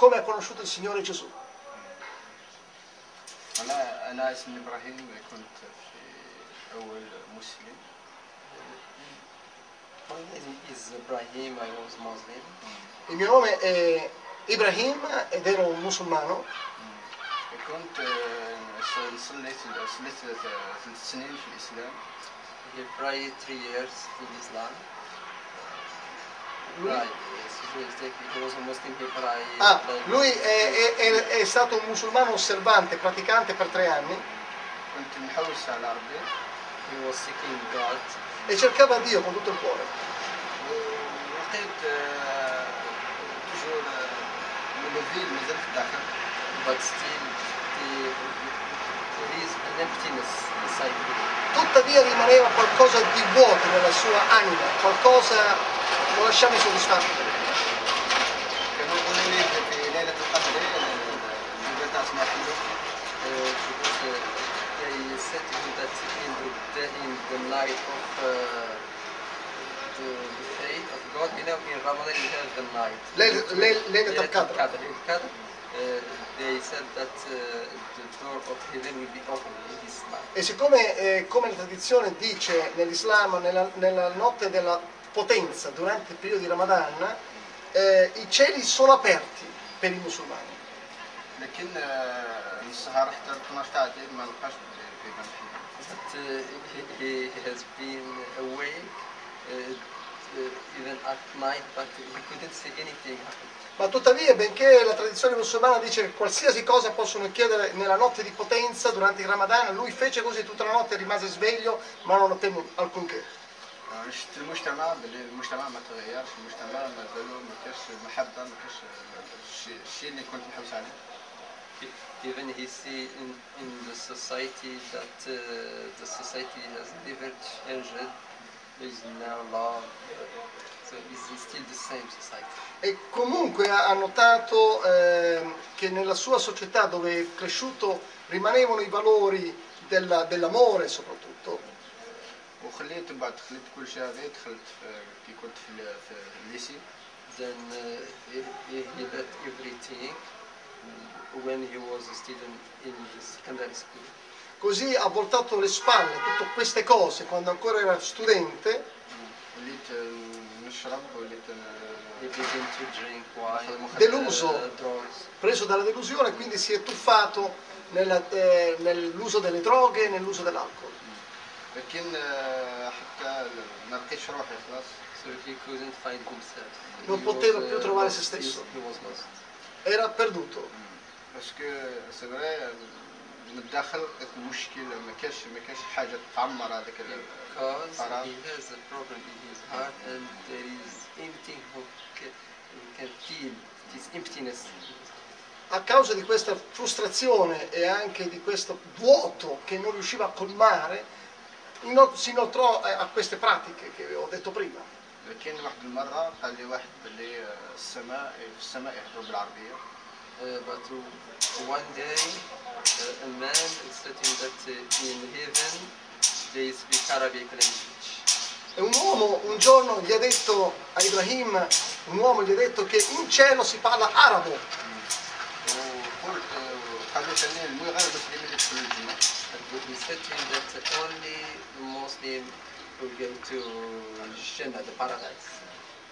come ha conosciuto il Signore Gesù. أنا أنا اسمي إبراهيم كنت في أول مسلم My name is Ibrahim, I was Muslim. Il mio nome è Ibrahim ed ero un musulmano كنت آه، صليت صليت ثلاث سنين في الإسلام He prayed three years in Islam. Lui, Ah, lui è, è, è, è, stato un musulmano osservante, praticante per tre anni. E cercava Dio con tutto il cuore. Tuttavia rimaneva qualcosa di vuoto nella sua anima, qualcosa lo lasciamo insoddisfatto. said to him that in the, day, in the night of uh, the, the fate of God, you know, in Ramadan you have the night. Leil- Leil- Laylat Laylat al-Qadr. al-Qadr. Al-Qadr, uh, they said that uh, the door of heaven will be open in this night. E siccome, eh, come la tradizione dice nell'Islam, nella, nella notte della potenza, durante il periodo di Ramadan, eh, i cieli sono aperti per i musulmani. لكن آه، السهر حتى 12 تاع الليل ما لقاش في بن فيه But uh, he, he he has been awake uh, uh, even at night, but he couldn't see anything happen. Ma tuttavia, benché la tradizione musulmana dice che qualsiasi cosa possono chiedere nella notte di potenza durante il Ramadan, lui fece così tutta la notte e rimase sveglio, ma non ottenne alcunché. آه، شفت المجتمع باللي المجتمع ما تغيرش المجتمع مازالو ما كاش المحبه ما كاش الشيء الشيء اللي كنت محوس عليه Even he see in, in the society that uh, the society has never changed. There is now love. So it's still the same society. E comunque ha ha notato ehm, che nella sua società dove è cresciuto rimanevano i valori della- dell'amore soprattutto. وخليت بعد خليت كل شيء هذا دخلت في- كي كنت في ال- في الليسي Then uh, he, he he left everything mm, when he was a student in the secondary school. Così ha voltato le spalle tutte queste cose quando ancora era studente. Deluso, uh, preso dalla delusione, quindi si è tuffato eh, nell'uso eh, nell delle droghe e nell'uso dell'alcol. Non poteva più trovare uh, se stesso He was lost. Era perduto. باسكو سي فري من الداخل لقيت المشكل ما كاش ما كاش حاجه تعمر هذاك ال- Because Farah. he has a problem in his heart and there is anything who can, he can feel this emptiness. A causa di questa frustrazione e anche di questo vuoto che non riusciva a colmare, ino- si inoltrò a a queste pratiche che ho detto prima. لكن واحد المره قال لي واحد باللي آه، السماء في السماء يهضروا بالعربيه Uh, but uh, one day uh, a man said to him that uh, in heaven they speak Arabic language. E un uomo un giorno gli ha detto a Ibrahim, un uomo gli ha detto che in cielo si parla arabo. آه، المسلمين اللي And he said to him that only Muslim could get to Krishna, the paradise.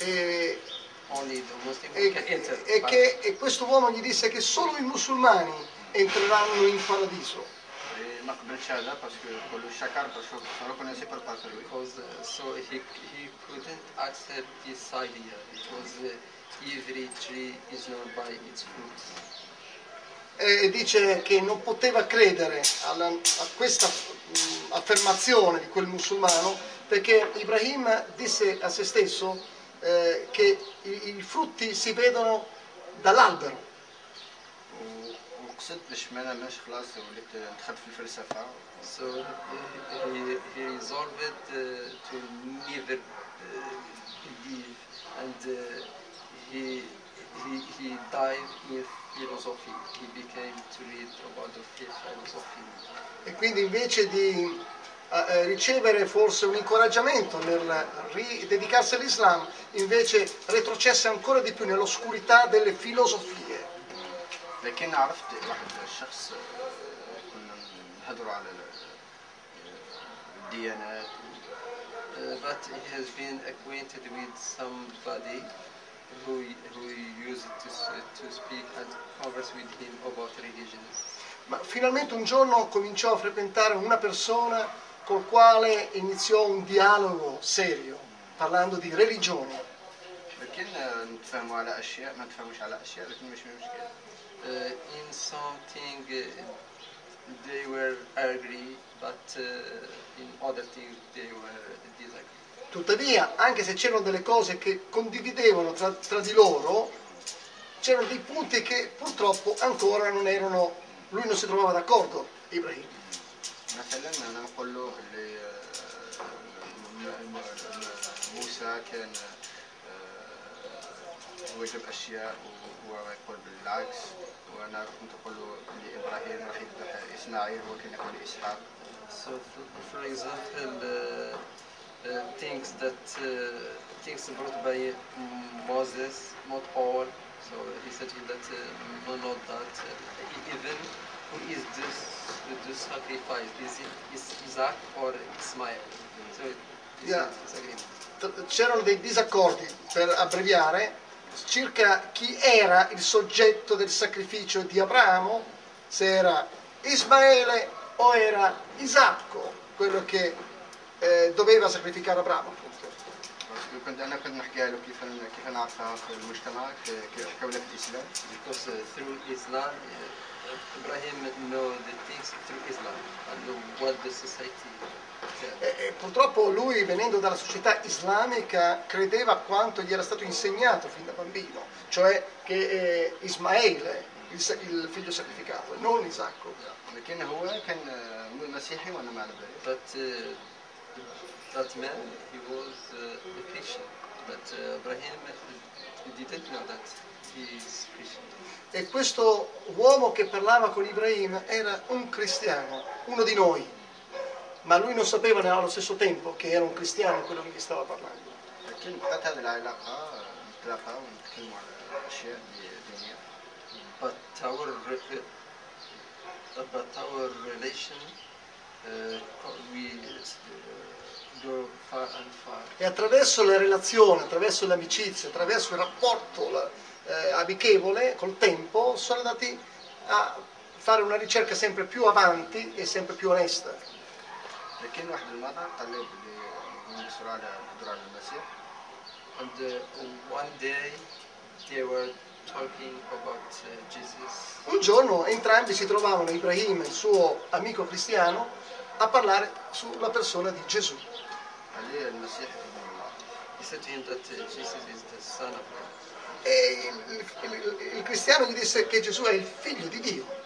E, Only the Muslim e, can enter e, che, e questo uomo gli disse che solo i musulmani entreranno in paradiso. Because, uh, so he, he couldn't accept this idea because uh, every tree is known by its fruits e dice che non poteva credere alla, a questa mm, affermazione di quel musulmano perché Ibrahim disse a se stesso eh, che i, i, frutti si vedono dall'albero. So he, he resolved uh, to never uh, believe and uh, he, he, he died with philosophy. He became to read about the philosophy. E quindi invece di eh, eh, ricevere forse un incoraggiamento nel ri- dedicarsi all'Islam, invece retrocesse ancora di più nell'oscurità delle filosofie. لكن عرفت واحد الشخص آه، كنا نهضروا على ال- آه، الديانات Uh, but he has been acquainted with somebody who who used to s- to speak and converse with him about religion. Ma finalmente un giorno cominciò a frequentare una persona col quale iniziò un dialogo serio, parlando di religione. لكن آه، نتفاهموا على اشياء ما نتفاهموش على اشياء لكن مش مشكل Uh, in something uh, they were agree, but uh, in other things they were disagree. Tuttavia, anche se c'erano delle cose che condividevano tra, tra di loro, c'erano dei punti che purtroppo ancora non erano, lui non si trovava d'accordo, Ibrahim. مثلا انا نقول له اللي آه، م- م- موسى كان آه، وجب اشياء وهو يقول بالعكس وانا كنت اقول له اللي ابراهيم راح يذبح اسماعيل وكان يقول اسحاق So, for, example, uh, uh, things that uh, things brought by Moses, not all. So he said that no, not that. Even who is this the sacrifice? Is it is Isaac or Ismail? So this Yeah. C'erano dei disaccordi, per abbreviare, circa chi era il soggetto del sacrificio di Abramo, se era Ismaele o era Isacco, quello che eh, doveva sacrificare Abramo. appunto. باسكو كنت انا كنت نحكي له كيف كيف نعرفها في المجتمع ك- كيف حول في الاسلام Because uh, through Islam, uh, Ibrahim know the things through Islam and know what the society said. E, e purtroppo lui, venendo dalla società islamica, credeva a quanto gli era stato insegnato fin da bambino, cioè che eh, Ismaele, il, sa- il figlio sacrificato, e non Isacco. لكن هو كان آه، مسيحي وانا ما على بالي But uh, that man, he was uh, a Christian. But uh, Ibrahim uh, didn't know that he is Christian. E questo uomo che parlava con Ibrahim era un cristiano, uno di noi, ma lui non sapeva allo stesso tempo che era un cristiano quello che gli stava parlando. لكن بقات هذه العلاقه آه، نتلاقى ونتكلموا على اشياء دينيه But our re- uh, but our relation, uh, we uh, go far and far. E attraverso la relazione, attraverso l'amicizia, attraverso il rapporto la- eh, amichevole col tempo sono andati a fare una ricerca sempre più avanti e sempre più onesta. لكن واحد المرة قال لي بلي نقصروا على نهضروا على المسيح And uh, one day they were un giorno entrambi si trovavano, Ibrahim il suo amico cristiano, a parlare sulla persona di Gesù. E il, il, il cristiano gli disse che Gesù è il figlio di Dio.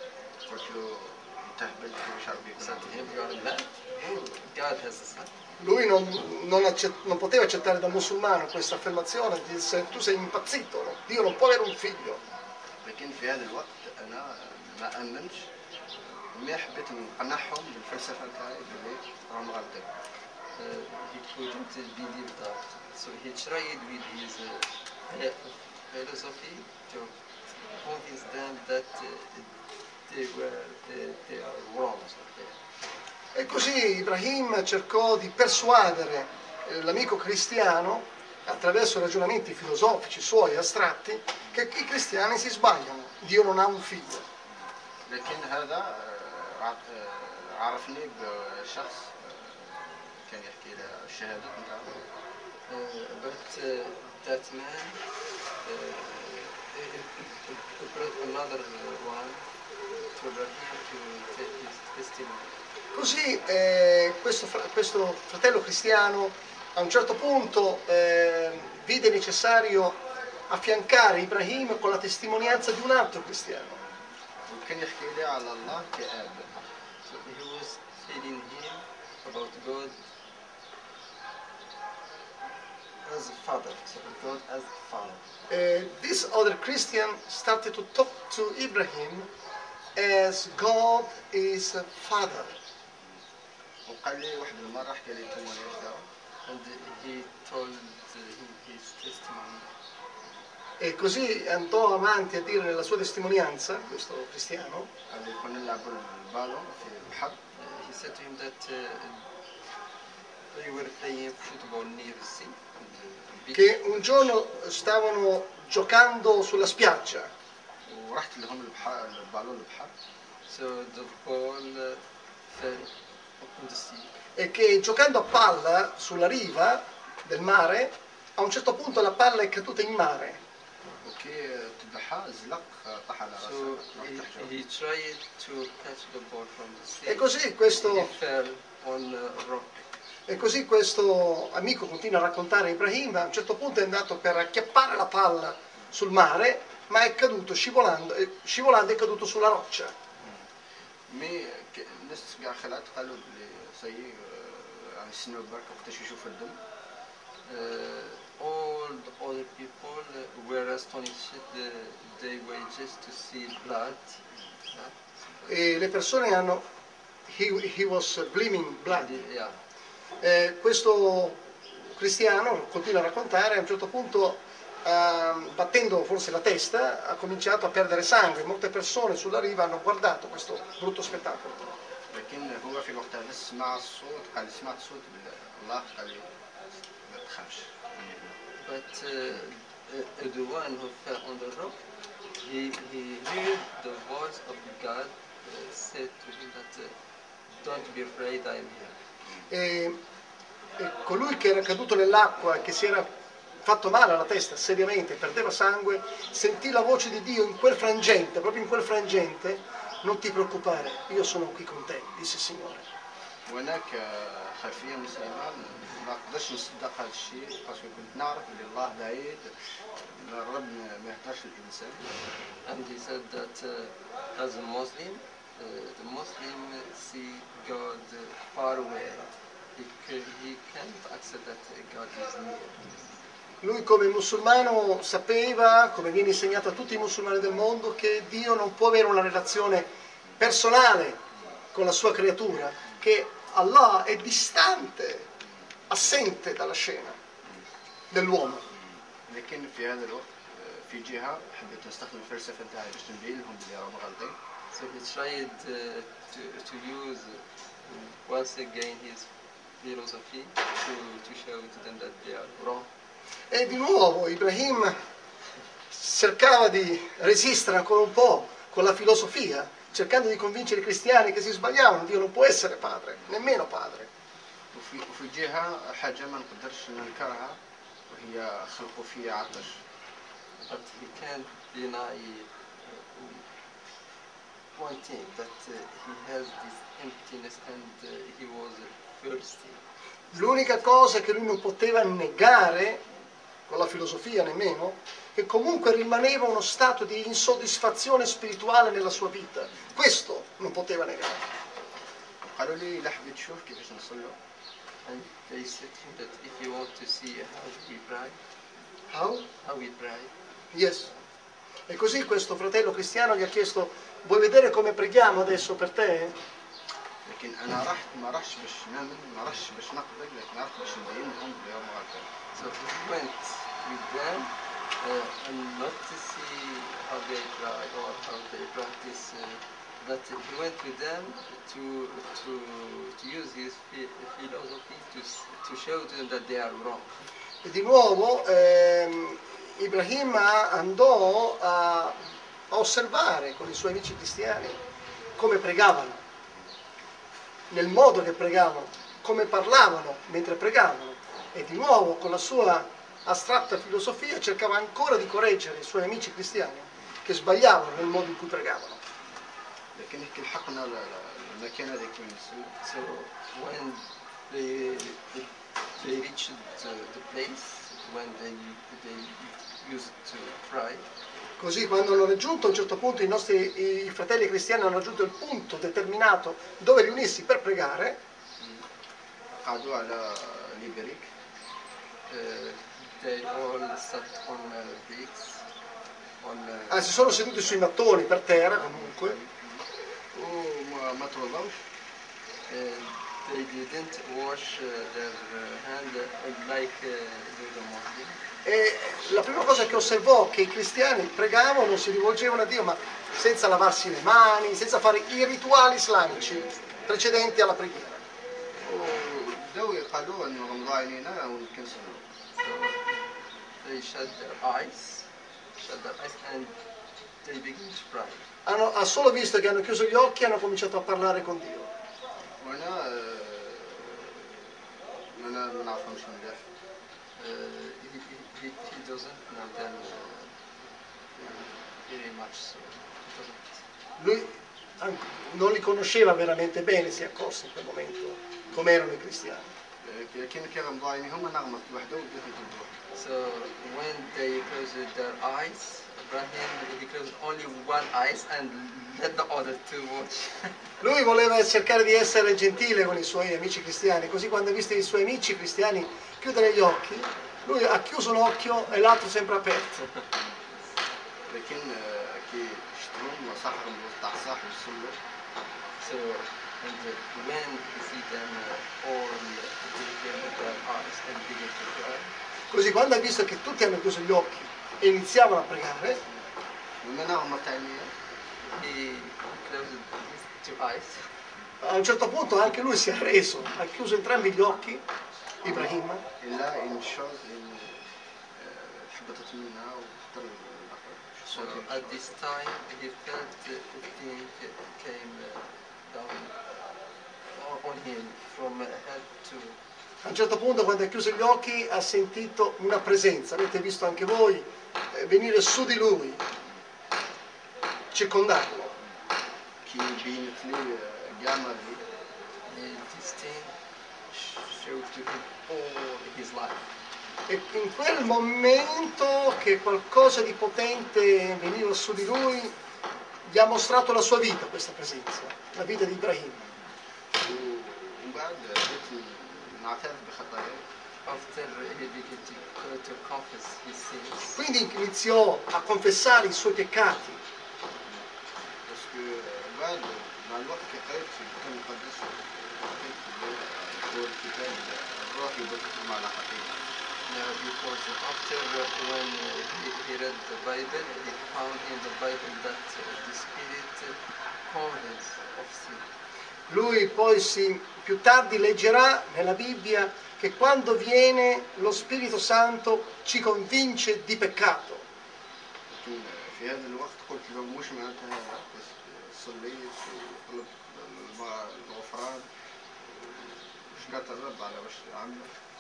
God has di son. Lui non, non accett- non poteva accettare da musulmano questa affermazione, disse tu sei impazzito, no? Dio non può avere un figlio. لكن في هذا الوقت انا ما امنتش مي حبيت نقنعهم بالفلسفه نتاعي بلي راهم غالطين Uh, he couldn't believe that. So he tried with his uh, phi- philosophy to convince them that uh, they were uh, they are wrong. So they- E così Ibrahim cercò di persuadere eh, l'amico cristiano, attraverso ragionamenti filosofici suoi astratti, che i cristiani si sbagliano, Dio non ha un figlio. لكن هذا آه، ع- آه، عرفني بشخص آه، كان يحكي له الشهادات نتاعو Uh, but uh, that man uh, brought another one to Ibrahim to take testimone. Così eh, questo, questo, fratello cristiano a un certo punto eh, vide necessario affiancare Ibrahim con la testimonianza di un altro cristiano. Che as father, so God as father. Uh, this other Christian started to talk to Ibrahim as God is a father. وقال لي واحد المرة حكى لي التمويل تاعو And he told him his testimony. E così andò avanti a dire nella sua testimonianza, questo cristiano, اللي كنا نلعبوا البالون في البحر Uh, he said to him that uh, they were playing football near the sea. on the beach. che un giorno stavano giocando sulla spiaggia ورحت لهم البحر البالون البحر So the ball uh, fell in the sea. e che giocando a palla sulla riva del mare, a un certo punto la palla è caduta in mare. وكي تبعها زلق طاح على So راسه راح he, تحت he tried to catch the ball from the sea. E così He questo, fell on a rock. e così questo amico continua a raccontare a Ibrahim, a un certo punto è andato per acchiappare la palla sul mare, ma è caduto scivolando, e scivolando è caduto sulla roccia. مي ك- الناس كاع خلعت قالوا بلي سي عم يسنوا برك وقتاش يشوف الدم Uh, all the other people uh, were astonished. Uh, they were just to see blood. Yeah. E le persone hanno, he, he was bleeding blood. Yeah. Eh, questo cristiano continua a raccontare, a un certo punto, ehm, battendo forse la testa, ha cominciato a perdere sangue. Molte persone sulla riva hanno guardato questo brutto spettacolo. لكن هو في وقتها بس سمع الصوت قال سمعت صوت بال- الله قال لي ما تخافش But uh, uh, the one who fell on the rock, he, he heard the voice of God uh, said to him that uh, don't be afraid, I am here. E, e colui che era caduto nell'acqua e che si era fatto male alla testa seriamente, perdeva sangue, sentì la voce di Dio in quel frangente, proprio in quel frangente, non ti preoccupare, io sono qui con te, disse il Signore. وهناك آه، خلفيه مسلمه ما نقدرش نصدق هذا الشيء باسكو كنت نعرف بلي الله بعيد الرب ما ما يهدرش الانسان And he said that uh, as a Muslim, uh, the Muslim see God uh, far away. He, ca- he can't accept that uh, God is near. Lui come musulmano sapeva, come viene insegnato a tutti i musulmani del mondo, che Dio non può avere una relazione personale con la sua creatura, che Allah è distante, assente dalla scena dell'uomo. لكن في هذا الوقت آه، في جهه حبيت نستخدم الفلسفه نتاعي باش نبين لهم بلي راهم غالطين So he tried uh, to, to use uh, once again his philosophy to, to show to them that they are wrong. E di nuovo Ibrahim cercava di resistere ancora un po' con la filosofia, cercando di convincere i cristiani che si sbagliavano, Dio non può essere padre, nemmeno padre. وفي وفي جهه حاجه ما نقدرش ننكرها وهي خلقوا فيه عطش But he can't deny uh, one thing that uh, he has this emptiness and uh, he was thirsty. L'unica cosa che lui non poteva negare, con la filosofia nemmeno, che comunque rimaneva uno stato di insoddisfazione spirituale nella sua vita. Questo non poteva negare. قالوا لي لا حبيت تشوف كيفاش نصلوا And they said to him that if you want to see how we pray, How? how we pray, Yes. E così questo fratello cristiano gli ha chiesto, vuoi vedere come preghiamo adesso per te? لكن انا رحت ما رحتش باش نامن ما رحتش باش نقبل لكن رحت باش نبين لهم بلي راهم غالطين So he went with them uh, and not to see how they pray or how they practice, uh, but he went with them to to to use his phi- philosophy to s- to show to them that they are wrong. E di nuovo ehm, Ibrahim andò a, a osservare con i suoi amici cristiani come pregavano, nel modo che pregavano, come parlavano mentre pregavano. E di nuovo con la sua astratta filosofia cercava ancora di correggere i suoi amici cristiani che sbagliavano nel modo in cui pregavano. لكن هيك لحقنا ل- ل- المكان هذاك وين نسوي So when they they reached the, the place when they they used to pray, Così quando hanno raggiunto a un certo punto i nostri i fratelli cristiani hanno raggiunto il punto determinato dove riunirsi per pregare, قعدوا على ليبريك uh, they all sat on uh, bricks, on uh, ah, si sono seduti sui mattoni per terra comunque, وما ما توضوش uh, they didn't wash uh, their uh, hand uh, like uh, the Muslim. e la prima cosa che osservò che i cristiani pregavano, si rivolgevano a Dio, ma senza lavarsi le mani, senza fare i rituali islamici precedenti alla preghiera. Hanno, ha solo visto che hanno chiuso gli occhi e hanno cominciato a parlare con Dio. Non ha funzionato if, if, he doesn't know, then very much so. Lui non li conosceva veramente bene, si è accorto in quel momento come erano i cristiani. So when they closed their eyes, lui voleva cercare di essere gentile con i suoi amici cristiani, così quando ha visto i suoi amici cristiani chiudere gli occhi, lui ha chiuso un occhio e l'altro sempre aperto. Così quando ha visto che tutti hanno chiuso gli occhi iniziamo a pregare. A un certo punto anche lui si è arreso, ha chiuso entrambi gli occhi, Ibrahim. So at this time he felt the thing came eh, down on him from eh, head to a un certo punto quando ha chiuso gli occhi ha sentito una presenza, avete visto anche voi, eh, venire su di lui, circondarlo. E in quel momento che qualcosa di potente veniva su di lui, gli ha mostrato la sua vita, questa presenza, la vita di Ibrahim. نعترف بخطاياي After he began to, to confess his sins, Quindi iniziò a confessare i suoi peccati بعد مع الوقت في الكتاب المقدس الكتاب الروح now because after when he, he read the Bible, he found in the Bible that uh, the Spirit convinces of sin. Lui poi si, più tardi leggerà nella Bibbia che quando viene lo Spirito Santo ci convince di peccato.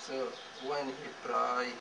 So when he prayed